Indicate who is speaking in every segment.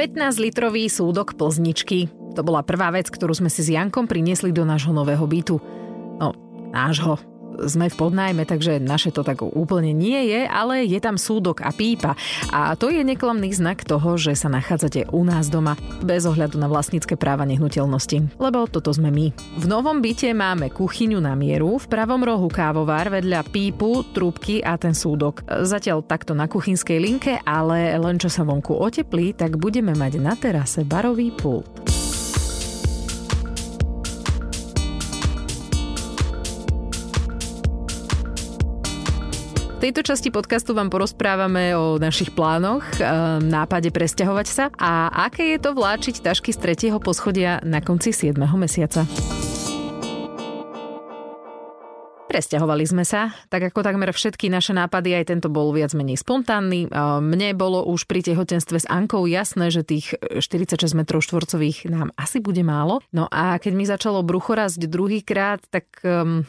Speaker 1: 15-litrový súdok plzničky. To bola prvá vec, ktorú sme si s Jankom priniesli do nášho nového bytu. No, nášho sme v podnájme, takže naše to tak úplne nie je, ale je tam súdok a pípa. A to je neklamný znak toho, že sa nachádzate u nás doma, bez ohľadu na vlastnícke práva nehnuteľnosti. Lebo toto sme my. V novom byte máme kuchyňu na mieru, v pravom rohu kávovár, vedľa pípu, trúbky a ten súdok. Zatiaľ takto na kuchynskej linke, ale len čo sa vonku oteplí, tak budeme mať na terase barový pult. Tejto časti podcastu vám porozprávame o našich plánoch, e, nápade presťahovať sa a aké je to vláčiť tašky z tretieho poschodia na konci 7. mesiaca. Presťahovali sme sa, tak ako takmer všetky naše nápady, aj tento bol viac menej spontánny. E, mne bolo už pri tehotenstve s Ankou jasné, že tých 46 m štvorcových nám asi bude málo. No a keď mi začalo brucho druhýkrát, tak um,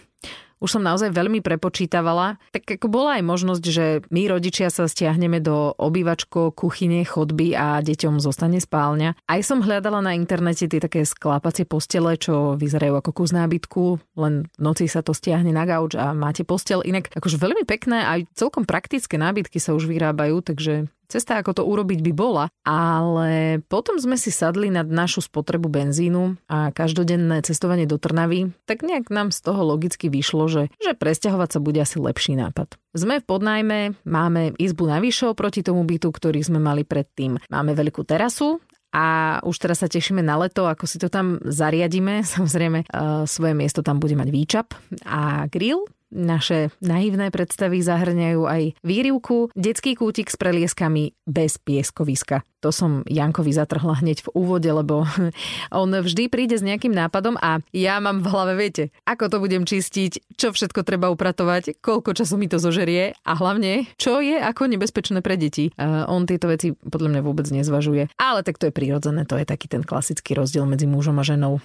Speaker 1: už som naozaj veľmi prepočítavala. Tak ako bola aj možnosť, že my rodičia sa stiahneme do obývačko, kuchyne, chodby a deťom zostane spálňa. Aj som hľadala na internete tie také sklápacie postele, čo vyzerajú ako kus nábytku, len v noci sa to stiahne na gauč a máte postel. Inak akože veľmi pekné aj celkom praktické nábytky sa už vyrábajú, takže Cesta, ako to urobiť, by bola, ale potom sme si sadli nad našu spotrebu benzínu a každodenné cestovanie do Trnavy, tak nejak nám z toho logicky vyšlo, že, že presťahovať sa bude asi lepší nápad. Sme v podnajme, máme izbu navyše oproti tomu bytu, ktorý sme mali predtým. Máme veľkú terasu, a už teraz sa tešíme na leto, ako si to tam zariadíme. Samozrejme, svoje miesto tam bude mať výčap a grill naše naivné predstavy zahrňajú aj výrivku, detský kútik s prelieskami bez pieskoviska. To som Jankovi zatrhla hneď v úvode, lebo on vždy príde s nejakým nápadom a ja mám v hlave, viete, ako to budem čistiť, čo všetko treba upratovať, koľko času mi to zožerie a hlavne, čo je ako nebezpečné pre deti. On tieto veci podľa mňa vôbec nezvažuje. Ale tak to je prirodzené, to je taký ten klasický rozdiel medzi mužom a ženou.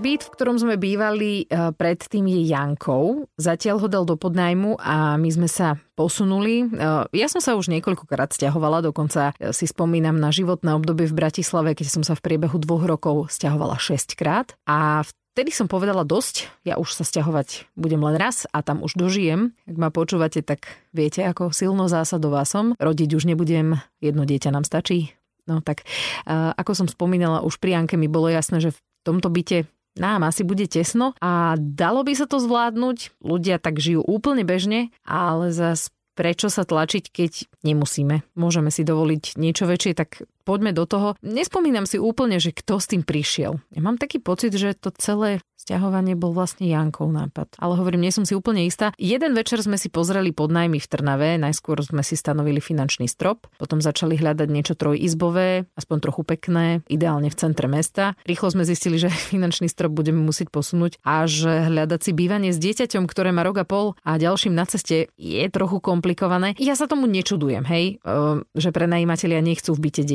Speaker 1: Byt, v ktorom sme bývali e, predtým je Jankov. Zatiaľ ho dal do podnajmu a my sme sa posunuli. E, ja som sa už niekoľkokrát stiahovala, dokonca e, si spomínam na životné obdobie v Bratislave, keď som sa v priebehu dvoch rokov stiahovala 6 krát. A Vtedy som povedala dosť, ja už sa stiahovať budem len raz a tam už dožijem. Ak ma počúvate, tak viete, ako silno zásadová som. Rodiť už nebudem, jedno dieťa nám stačí. No tak, ako som spomínala, už pri Anke mi bolo jasné, že v tomto byte nám asi bude tesno a dalo by sa to zvládnuť. Ľudia tak žijú úplne bežne, ale zas prečo sa tlačiť, keď nemusíme. Môžeme si dovoliť niečo väčšie, tak poďme do toho. Nespomínam si úplne, že kto s tým prišiel. Ja mám taký pocit, že to celé Sťahovanie bol vlastne Jankov nápad. Ale hovorím, nie som si úplne istá. Jeden večer sme si pozreli pod najmy v Trnave, najskôr sme si stanovili finančný strop, potom začali hľadať niečo trojizbové, aspoň trochu pekné, ideálne v centre mesta. Rýchlo sme zistili, že finančný strop budeme musieť posunúť a že hľadať si bývanie s dieťaťom, ktoré má rok a pol a ďalším na ceste je trochu komplikované. Ja sa tomu nečudujem, hej, ehm, že prenajímatelia nechcú v byte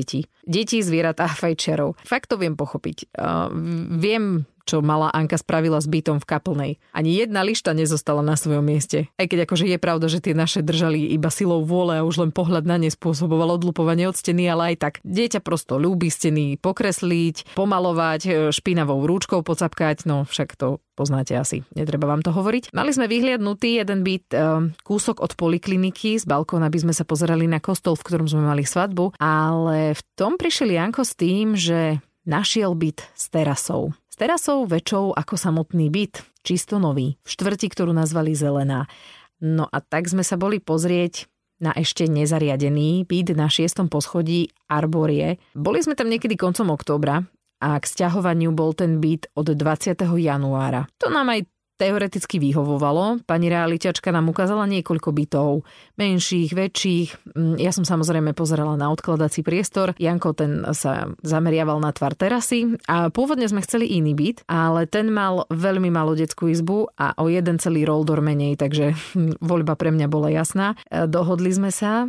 Speaker 1: Deti, zvieratá, fajčerov. Fakt to viem pochopiť. Ehm, viem čo mala Anka spravila s bytom v kaplnej. Ani jedna lišta nezostala na svojom mieste. Aj keď akože je pravda, že tie naše držali iba silou vôle a už len pohľad na ne spôsoboval odlupovanie od steny, ale aj tak. Dieťa prosto ľúbi steny pokresliť, pomalovať, e, špinavou rúčkou pocapkať, no však to poznáte asi, netreba vám to hovoriť. Mali sme vyhliadnutý jeden byt, e, kúsok od polikliniky, z balkóna by sme sa pozerali na kostol, v ktorom sme mali svadbu, ale v tom prišiel Janko s tým, že našiel byt s terasou. S terasou väčšou ako samotný byt, čisto nový, v štvrti, ktorú nazvali Zelená. No a tak sme sa boli pozrieť na ešte nezariadený byt na šiestom poschodí Arborie. Boli sme tam niekedy koncom októbra a k sťahovaniu bol ten byt od 20. januára. To nám aj teoreticky vyhovovalo. Pani realiťačka nám ukázala niekoľko bytov, menších, väčších. Mm, ja som samozrejme pozerala na odkladací priestor. Janko ten sa zameriaval na tvar terasy a pôvodne sme chceli iný byt, ale ten mal veľmi malú detskú izbu a o jeden celý roldor menej, takže voľba pre mňa bola jasná. E, dohodli sme sa,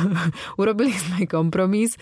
Speaker 1: urobili sme kompromis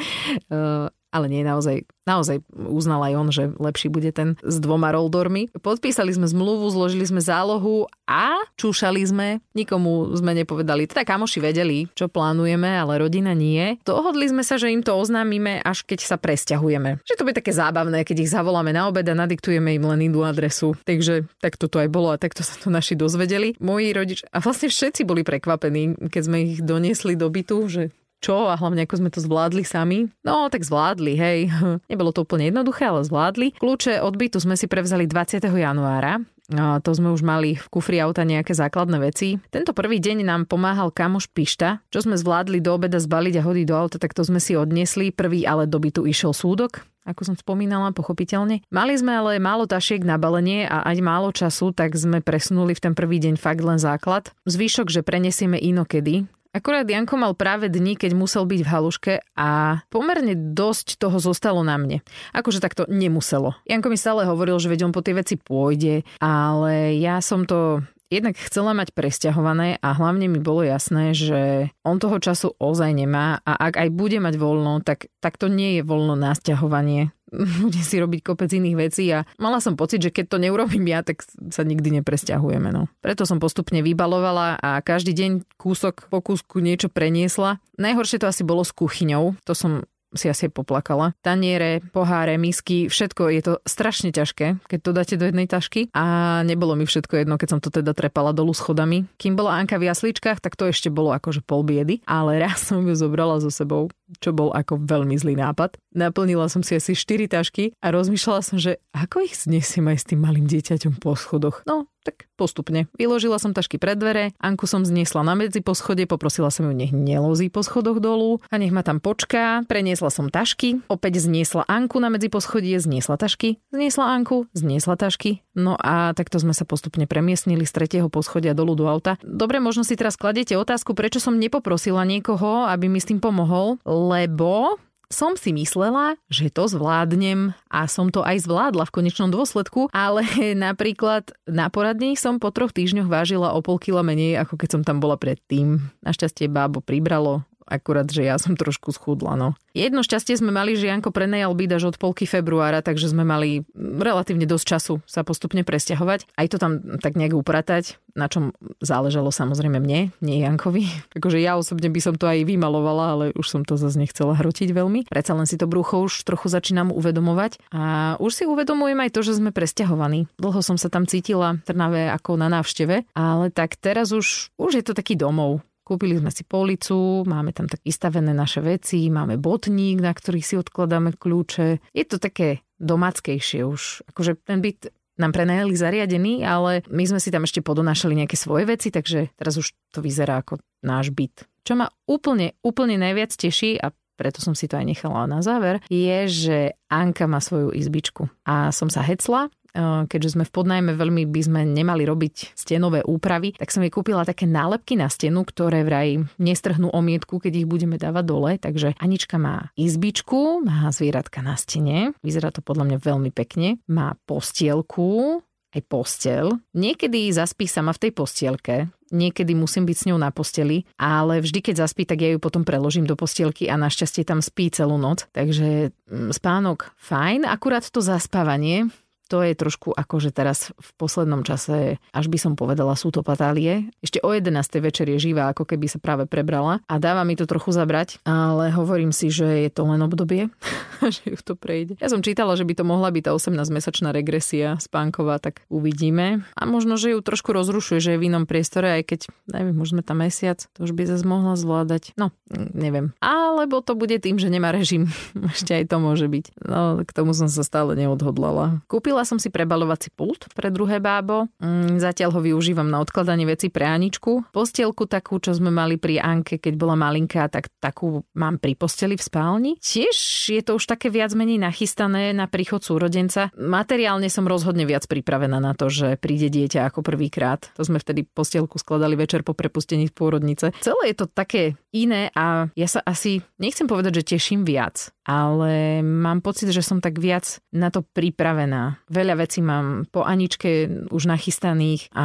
Speaker 1: e, ale nie naozaj Naozaj uznal aj on, že lepší bude ten s dvoma roldormi. Podpísali sme zmluvu, zložili sme zálohu a čúšali sme. Nikomu sme nepovedali. Teda kamoši vedeli, čo plánujeme, ale rodina nie. Dohodli sme sa, že im to oznámime, až keď sa presťahujeme. Že to bude také zábavné, keď ich zavoláme na obed a nadiktujeme im len inú adresu. Takže takto to aj bolo a takto sa to naši dozvedeli. Moji rodič a vlastne všetci boli prekvapení, keď sme ich doniesli do bytu, že čo a hlavne ako sme to zvládli sami. No, tak zvládli, hej. Nebolo to úplne jednoduché, ale zvládli. Kľúče od bytu sme si prevzali 20. januára. To sme už mali v kufri auta nejaké základné veci. Tento prvý deň nám pomáhal kamoš Pišta. Čo sme zvládli do obeda zbaliť a hodiť do auta, tak to sme si odniesli. Prvý ale do bytu išiel súdok, ako som spomínala, pochopiteľne. Mali sme ale málo tašiek na balenie a aj málo času, tak sme presunuli v ten prvý deň fakt len základ. Zvyšok, že prenesieme inokedy, Akurát Janko mal práve dni, keď musel byť v haluške a pomerne dosť toho zostalo na mne. Akože takto nemuselo. Janko mi stále hovoril, že veď on po tie veci pôjde, ale ja som to jednak chcela mať presťahované a hlavne mi bolo jasné, že on toho času ozaj nemá a ak aj bude mať voľno, tak, tak to nie je voľno na sťahovanie bude si robiť kopec iných vecí a mala som pocit, že keď to neurobím ja, tak sa nikdy nepresťahujeme. No. Preto som postupne vybalovala a každý deň kúsok po kúsku niečo preniesla. Najhoršie to asi bolo s kuchyňou. To som si asi poplakala. Taniere, poháre, misky, všetko je to strašne ťažké, keď to dáte do jednej tašky a nebolo mi všetko jedno, keď som to teda trepala dolu schodami. Kým bola Anka v jasličkách, tak to ešte bolo akože pol biedy, ale raz som ju zobrala so sebou čo bol ako veľmi zlý nápad. Naplnila som si asi 4 tašky a rozmýšľala som, že ako ich znesiem aj s tým malým dieťaťom po schodoch. No, tak postupne. Vyložila som tašky pred dvere, Anku som zniesla na medzi po schode, poprosila som ju, nech nelozí po schodoch dolu a nech ma tam počká. Preniesla som tašky, opäť zniesla Anku na medzi poschodie, zniesla tašky, zniesla Anku, zniesla tašky. No a takto sme sa postupne premiestnili z tretieho poschodia dolu do auta. Dobre, možno si teraz kladete otázku, prečo som nepoprosila niekoho, aby mi s tým pomohol, lebo som si myslela, že to zvládnem a som to aj zvládla v konečnom dôsledku, ale napríklad na poradni som po troch týždňoch vážila o pol kila menej, ako keď som tam bola predtým. Našťastie bábo pribralo, akurát, že ja som trošku schudla, no. Jedno šťastie sme mali, že Janko prenajal byt až od polky februára, takže sme mali relatívne dosť času sa postupne presťahovať. Aj to tam tak nejak upratať, na čom záležalo samozrejme mne, nie Jankovi. Akože ja osobne by som to aj vymalovala, ale už som to zase nechcela hrotiť veľmi. Predsa len si to brucho už trochu začínam uvedomovať. A už si uvedomujem aj to, že sme presťahovaní. Dlho som sa tam cítila v Trnave ako na návšteve, ale tak teraz už, už je to taký domov. Kúpili sme si policu, máme tam tak vystavené naše veci, máme botník, na ktorý si odkladáme kľúče. Je to také domáckejšie už. Akože ten byt nám prenajali zariadený, ale my sme si tam ešte podonášali nejaké svoje veci, takže teraz už to vyzerá ako náš byt. Čo ma úplne, úplne najviac teší a preto som si to aj nechala na záver, je, že Anka má svoju izbičku. A som sa hecla, keďže sme v podnajme veľmi by sme nemali robiť stenové úpravy, tak som jej kúpila také nálepky na stenu, ktoré vraj nestrhnú omietku, keď ich budeme dávať dole. Takže Anička má izbičku, má zvieratka na stene, vyzerá to podľa mňa veľmi pekne, má postielku, aj postel. Niekedy zaspí sama v tej postielke, niekedy musím byť s ňou na posteli, ale vždy, keď zaspí, tak ja ju potom preložím do postielky a našťastie tam spí celú noc. Takže mm, spánok fajn, akurát to zaspávanie to je trošku že teraz v poslednom čase, až by som povedala, sú to patálie. Ešte o 11. večer je živá, ako keby sa práve prebrala a dáva mi to trochu zabrať, ale hovorím si, že je to len obdobie, že ju to prejde. Ja som čítala, že by to mohla byť tá 18-mesačná regresia spánková, tak uvidíme. A možno, že ju trošku rozrušuje, že je v inom priestore, aj keď, neviem, možno tam mesiac, to už by zase mohla zvládať. No, neviem. Alebo to bude tým, že nemá režim. Ešte aj to môže byť. No, k tomu som sa stále neodhodlala. Kúpila Kúpila som si prebalovací pult pre druhé bábo. Mm, zatiaľ ho využívam na odkladanie veci pre Aničku. Postielku takú, čo sme mali pri Anke, keď bola malinká, tak takú mám pri posteli v spálni. Tiež je to už také viac menej nachystané na príchod súrodenca. Materiálne som rozhodne viac pripravená na to, že príde dieťa ako prvýkrát. To sme vtedy postielku skladali večer po prepustení z pôrodnice. Celé je to také iné a ja sa asi, nechcem povedať, že teším viac, ale mám pocit, že som tak viac na to pripravená. Veľa vecí mám po Aničke už nachystaných a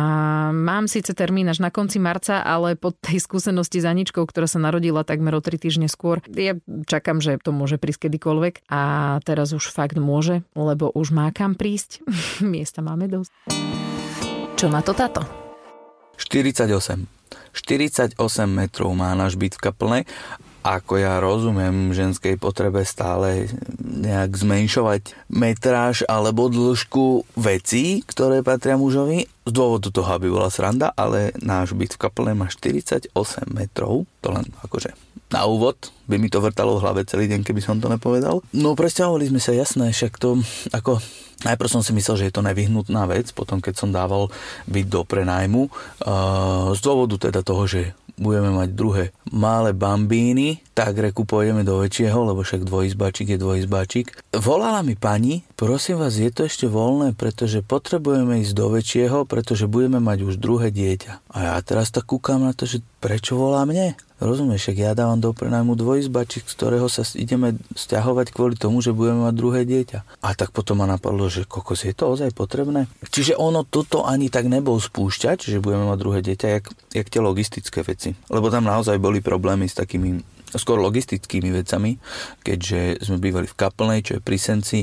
Speaker 1: mám síce termín až na konci marca, ale po tej skúsenosti s Aničkou, ktorá sa narodila takmer o tri týždne skôr, ja čakám, že to môže prísť kedykoľvek a teraz už fakt môže, lebo už má kam prísť. Miesta máme dosť. Čo na to táto?
Speaker 2: 48. 48 metrov má náš byt v kaplnej ako ja rozumiem ženskej potrebe stále nejak zmenšovať metráž alebo dĺžku vecí, ktoré patria mužovi. Z dôvodu toho, aby bola sranda, ale náš byt v kaplne má 48 metrov. To len akože na úvod by mi to vrtalo v hlave celý deň, keby som to nepovedal. No presťahovali sme sa, jasné, však to ako Najprv som si myslel, že je to nevyhnutná vec, potom keď som dával byt do prenajmu, uh, z dôvodu teda toho, že budeme mať druhé malé bambíny, tak reku pôjdeme do väčšieho, lebo však dvojizbačík je dvojizbačík. Volala mi pani, prosím vás, je to ešte voľné, pretože potrebujeme ísť do väčšieho, pretože budeme mať už druhé dieťa. A ja teraz tak kúkam na to, že prečo volá mne? Rozumieš, ak ja dávam do prenajmu dvojizbačík, z ktorého sa ideme stiahovať kvôli tomu, že budeme mať druhé dieťa. A tak potom ma napadlo, že kokos je to ozaj potrebné. Čiže ono toto ani tak nebol spúšťať, že budeme mať druhé dieťa, jak, jak tie logistické veci. Lebo tam naozaj boli problémy s takými skôr logistickými vecami, keďže sme bývali v Kaplnej, čo je pri Senci.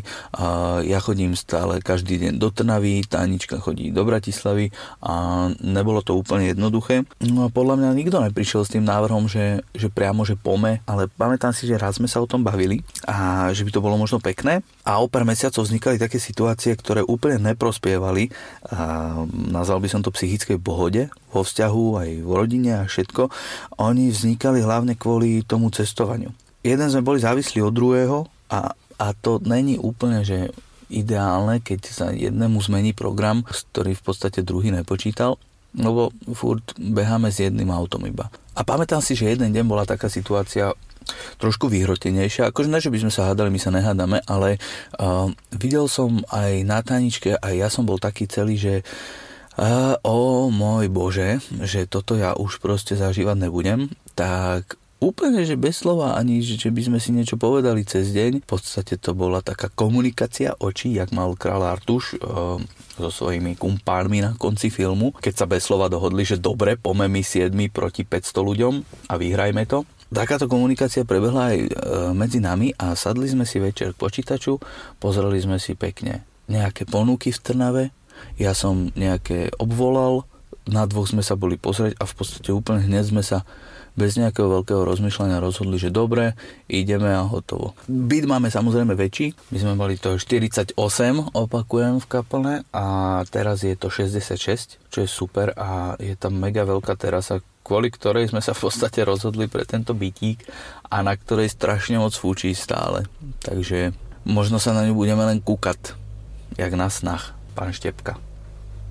Speaker 2: Ja chodím stále každý deň do Trnavy, Tánička chodí do Bratislavy a nebolo to úplne jednoduché. No a podľa mňa nikto neprišiel s tým návrhom, že, že priamo, že pome, ale pamätám si, že raz sme sa o tom bavili a že by to bolo možno pekné. A o pár mesiacov vznikali také situácie, ktoré úplne neprospievali, a nazval by som to psychickej pohode vo vzťahu, aj v rodine a všetko. Oni vznikali hlavne kvôli tomu cestovaniu. Jeden sme boli závislí od druhého a, a to není úplne, že ideálne, keď sa jednému zmení program, ktorý v podstate druhý nepočítal, lebo furt beháme s jedným autom iba. A pamätám si, že jeden deň bola taká situácia trošku vyhrotenejšia. Akože ne, že by sme sa hádali, my sa nehádame, ale uh, videl som aj na taničke, aj ja som bol taký celý, že uh, o môj bože, že toto ja už proste zažívať nebudem, tak úplne, že bez slova, ani že by sme si niečo povedali cez deň. V podstate to bola taká komunikácia očí, jak mal král Artuš e, so svojimi kumpármi na konci filmu, keď sa bez slova dohodli, že dobre, pome my 7 proti 500 ľuďom a vyhrajme to. Takáto komunikácia prebehla aj e, medzi nami a sadli sme si večer k počítaču, pozreli sme si pekne nejaké ponuky v Trnave, ja som nejaké obvolal, na dvoch sme sa boli pozrieť a v podstate úplne hneď sme sa bez nejakého veľkého rozmýšľania rozhodli, že dobre, ideme a hotovo. Byt máme samozrejme väčší, my sme mali to 48, opakujem v kaplne a teraz je to 66, čo je super a je tam mega veľká terasa, kvôli ktorej sme sa v podstate rozhodli pre tento bytík a na ktorej strašne moc fúčí stále. Takže možno sa na ňu budeme len kúkať, jak na snach, pán Štepka.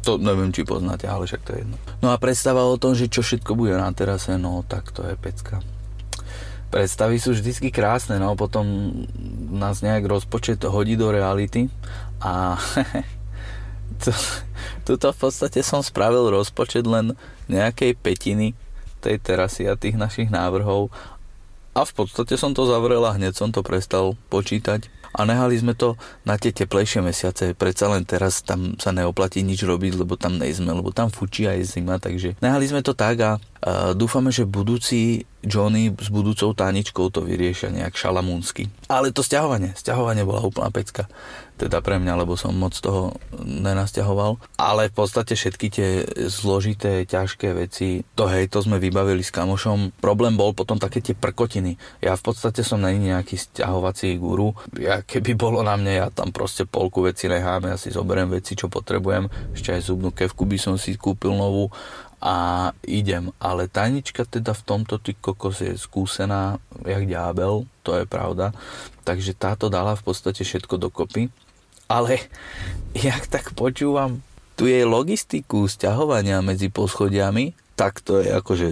Speaker 2: To neviem, či poznáte, ale však to je jedno. No a predstava o tom, že čo všetko bude na terase, no tak to je pecka. Predstavy sú vždycky krásne, no potom nás nejak rozpočet hodí do reality a tuto v podstate som spravil rozpočet len nejakej petiny tej terasy a tých našich návrhov a v podstate som to zavrel a hneď som to prestal počítať a nehali sme to na tie teplejšie mesiace. Predsa len teraz tam sa neoplatí nič robiť, lebo tam nejsme, lebo tam fučí aj zima, takže nehali sme to tak a dúfame, že budúci Johnny s budúcou táničkou to vyriešia nejak šalamúnsky. Ale to stiahovanie, stiahovanie bola úplná pecka. Teda pre mňa, lebo som moc toho nenasťahoval. Ale v podstate všetky tie zložité, ťažké veci, to hej, to sme vybavili s kamošom. Problém bol potom také tie prkotiny. Ja v podstate som není nejaký stiahovací guru. Ja, keby bolo na mne, ja tam proste polku veci nechám, ja si zoberiem veci, čo potrebujem. Ešte aj zubnú kevku by som si kúpil novú a idem. Ale tajnička teda v tomto ty kokos je skúsená jak ďábel, to je pravda. Takže táto dala v podstate všetko dokopy. Ale jak tak počúvam tu jej logistiku sťahovania medzi poschodiami, tak to je akože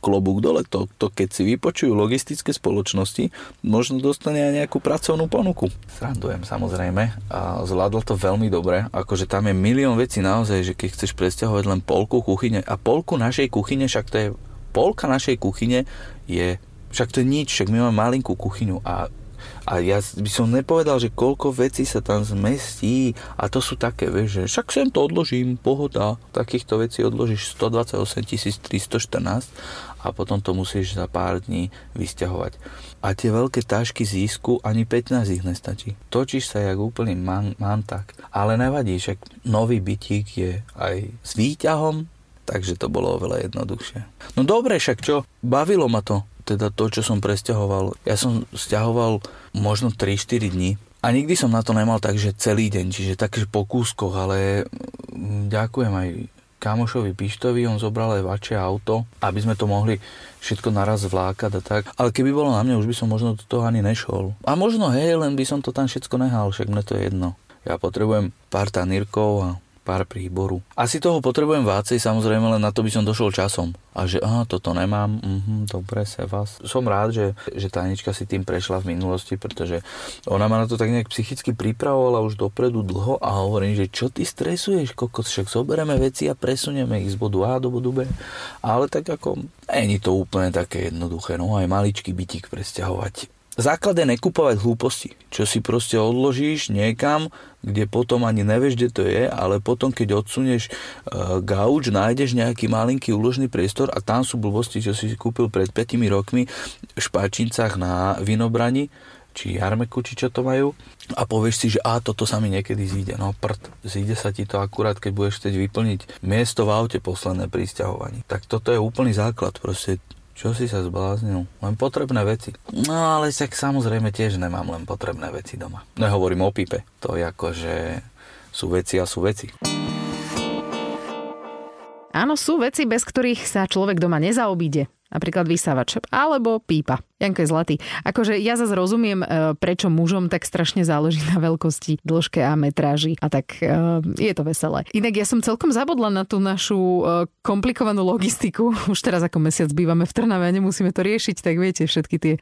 Speaker 2: klobúk dole. To, to keď si vypočujú logistické spoločnosti, možno dostane aj nejakú pracovnú ponuku. Srandujem samozrejme a zvládol to veľmi dobre. Akože tam je milión vecí naozaj, že keď chceš presťahovať len polku kuchyne a polku našej kuchyne, však to je polka našej kuchyne je, však to je nič, však my máme malinkú kuchyňu a a ja by som nepovedal, že koľko vecí sa tam zmestí a to sú také, vieš, že však sem to odložím, pohoda, takýchto vecí odložíš 128 314 a potom to musíš za pár dní vysťahovať. A tie veľké tášky získu ani 15 ich nestačí. Točíš sa jak úplný man, mantak. Ale nevadí, však nový bytík je aj s výťahom, takže to bolo oveľa jednoduchšie. No dobre, však čo, bavilo ma to teda to, čo som presťahoval. Ja som stiahoval možno 3-4 dní a nikdy som na to nemal tak, že celý deň, čiže takže po kúskoch, ale mm, ďakujem aj kamošovi Pištovi, on zobral aj vaše auto, aby sme to mohli všetko naraz vlákať a tak. Ale keby bolo na mne, už by som možno do toho ani nešol. A možno hej, len by som to tam všetko nehal, však mne to je jedno. Ja potrebujem pár tanírkov a pár príboru. Asi toho potrebujem vácej, samozrejme, len na to by som došol časom. A že, aha, toto nemám, mhm, dobre, se vás. Som rád, že, že Tanička si tým prešla v minulosti, pretože ona ma na to tak nejak psychicky pripravovala už dopredu dlho a hovorím, že čo ty stresuješ, kokos, však zoberieme veci a presunieme ich z bodu A do bodu B. Ale tak ako, není to úplne také jednoduché, no aj maličký bytík presťahovať Základ je nekupovať hlúposti, čo si proste odložíš niekam, kde potom ani nevieš, kde to je, ale potom, keď odsunieš uh, gauč, nájdeš nejaký malinký úložný priestor a tam sú blbosti, čo si kúpil pred 5 rokmi v špačincách na vinobrani, či jarmeku, či čo to majú a povieš si, že a toto sa mi niekedy zíde. No prd, zíde sa ti to akurát, keď budeš chcieť vyplniť miesto v aute posledné prísťahovaní. Tak toto je úplný základ, proste čo si sa zbláznil? Len potrebné veci. No ale však samozrejme tiež nemám len potrebné veci doma. Nehovorím o pipe. To je ako, že sú veci a sú veci.
Speaker 1: Áno, sú veci, bez ktorých sa človek doma nezaobíde. Napríklad vysávač alebo pípa. Janko je zlatý. Akože ja zase rozumiem, e, prečo mužom tak strašne záleží na veľkosti, dĺžke a metráži a tak e, je to veselé. Inak ja som celkom zabudla na tú našu e, komplikovanú logistiku. Už teraz ako mesiac bývame v Trnave a nemusíme to riešiť, tak viete, všetky tie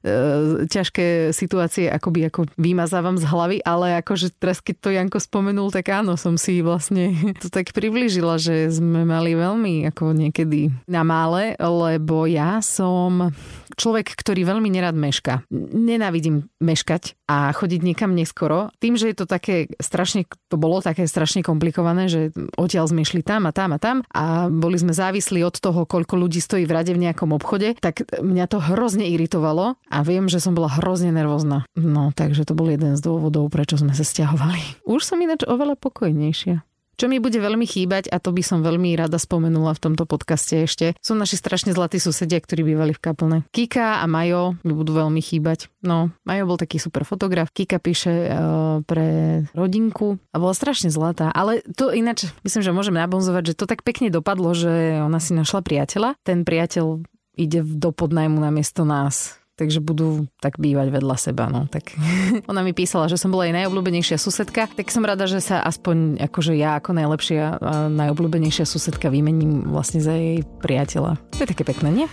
Speaker 1: ťažké situácie akoby ako vymazávam z hlavy, ale akože teraz keď to Janko spomenul, tak áno, som si vlastne to tak priblížila, že sme mali veľmi ako niekedy na mále, lebo ja som človek, ktorý veľmi nerad meška. Nenávidím meškať a chodiť niekam neskoro. Tým, že je to také strašne, to bolo také strašne komplikované, že odtiaľ sme išli tam a tam a tam a boli sme závislí od toho, koľko ľudí stojí v rade v nejakom obchode, tak mňa to hrozne iritovalo a viem, že som bola hrozne nervózna. No, takže to bol jeden z dôvodov, prečo sme sa stiahovali. Už som ináč oveľa pokojnejšia. Čo mi bude veľmi chýbať, a to by som veľmi rada spomenula v tomto podcaste ešte, sú naši strašne zlatí susedia, ktorí bývali v kaplne. Kika a Majo mi budú veľmi chýbať. No, Majo bol taký super fotograf. Kika píše uh, pre rodinku a bola strašne zlatá. Ale to ináč, myslím, že môžem nabonzovať, že to tak pekne dopadlo, že ona si našla priateľa. Ten priateľ ide do podnajmu na miesto nás takže budú tak bývať vedľa seba. No. Tak ona mi písala, že som bola jej najobľúbenejšia susedka, tak som rada, že sa aspoň akože ja ako najlepšia a najobľúbenejšia susedka vymením vlastne za jej priateľa. To je také pekné, nie?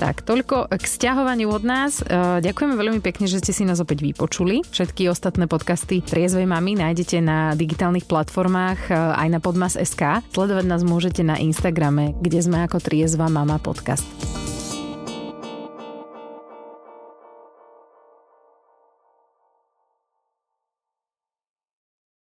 Speaker 1: Tak, toľko k stiahovaniu od nás. E, ďakujeme veľmi pekne, že ste si nás opäť vypočuli. Všetky ostatné podcasty Triezvej mamy nájdete na digitálnych platformách e, aj na podmas.sk. Sledovať nás môžete na Instagrame, kde sme ako Triezva mama podcast.